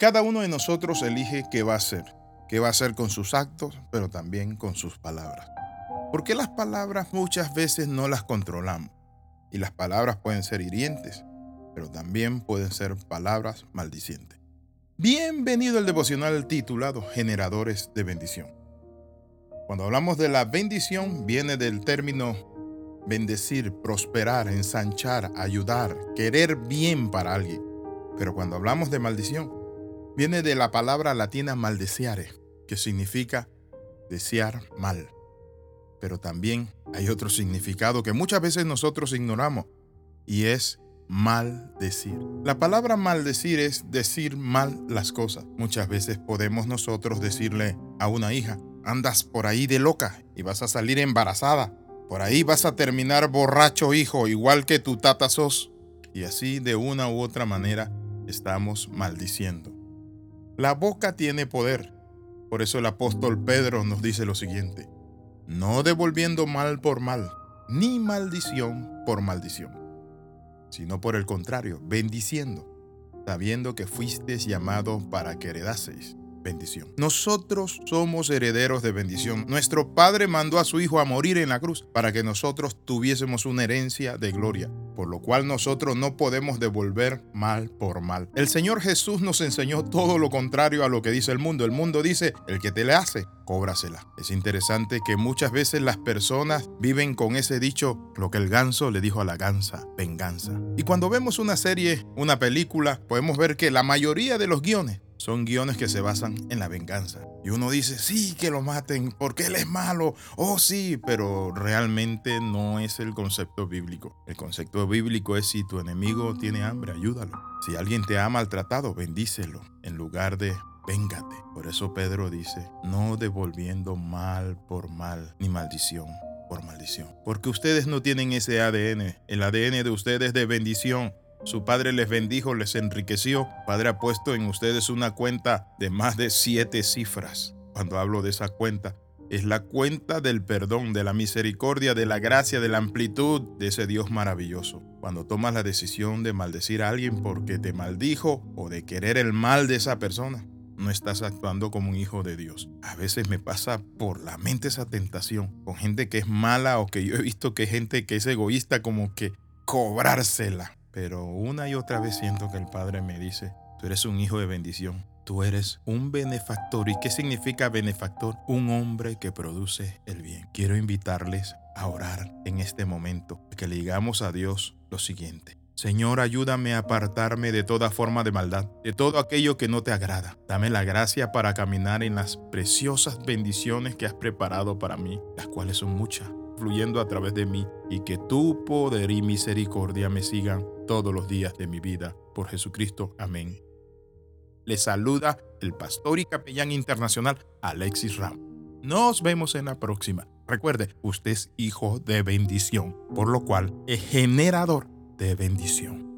Cada uno de nosotros elige qué va a hacer, qué va a hacer con sus actos, pero también con sus palabras. Porque las palabras muchas veces no las controlamos. Y las palabras pueden ser hirientes, pero también pueden ser palabras maldicientes. Bienvenido al devocional titulado Generadores de bendición. Cuando hablamos de la bendición, viene del término bendecir, prosperar, ensanchar, ayudar, querer bien para alguien. Pero cuando hablamos de maldición, viene de la palabra latina maldeciare, que significa desear mal. Pero también hay otro significado que muchas veces nosotros ignoramos y es maldecir. La palabra maldecir es decir mal las cosas. Muchas veces podemos nosotros decirle a una hija, andas por ahí de loca y vas a salir embarazada. Por ahí vas a terminar borracho hijo, igual que tu tata sos. Y así de una u otra manera estamos maldiciendo. La boca tiene poder. Por eso el apóstol Pedro nos dice lo siguiente, no devolviendo mal por mal, ni maldición por maldición, sino por el contrario, bendiciendo, sabiendo que fuisteis llamado para que heredaseis bendición. Nosotros somos herederos de bendición. Nuestro Padre mandó a su Hijo a morir en la cruz para que nosotros tuviésemos una herencia de gloria, por lo cual nosotros no podemos devolver mal por mal. El Señor Jesús nos enseñó todo lo contrario a lo que dice el mundo. El mundo dice, el que te le hace, cóbrasela. Es interesante que muchas veces las personas viven con ese dicho, lo que el ganso le dijo a la gansa, venganza. Y cuando vemos una serie, una película, podemos ver que la mayoría de los guiones son guiones que se basan en la venganza. Y uno dice, sí, que lo maten, porque él es malo. Oh, sí, pero realmente no es el concepto bíblico. El concepto bíblico es si tu enemigo tiene hambre, ayúdalo. Si alguien te ha maltratado, bendícelo en lugar de véngate. Por eso Pedro dice, no devolviendo mal por mal, ni maldición por maldición. Porque ustedes no tienen ese ADN. El ADN de ustedes de bendición. Su Padre les bendijo, les enriqueció. Padre ha puesto en ustedes una cuenta de más de siete cifras. Cuando hablo de esa cuenta, es la cuenta del perdón, de la misericordia, de la gracia, de la amplitud de ese Dios maravilloso. Cuando tomas la decisión de maldecir a alguien porque te maldijo o de querer el mal de esa persona, no estás actuando como un hijo de Dios. A veces me pasa por la mente esa tentación con gente que es mala o que yo he visto que gente que es egoísta como que cobrársela pero una y otra vez siento que el Padre me dice, tú eres un hijo de bendición, tú eres un benefactor. ¿Y qué significa benefactor? Un hombre que produce el bien. Quiero invitarles a orar en este momento, que le digamos a Dios lo siguiente. Señor, ayúdame a apartarme de toda forma de maldad, de todo aquello que no te agrada. Dame la gracia para caminar en las preciosas bendiciones que has preparado para mí, las cuales son muchas fluyendo a través de mí y que tu poder y misericordia me sigan todos los días de mi vida. Por Jesucristo. Amén. Le saluda el pastor y capellán internacional Alexis Ram. Nos vemos en la próxima. Recuerde, usted es hijo de bendición, por lo cual es generador de bendición.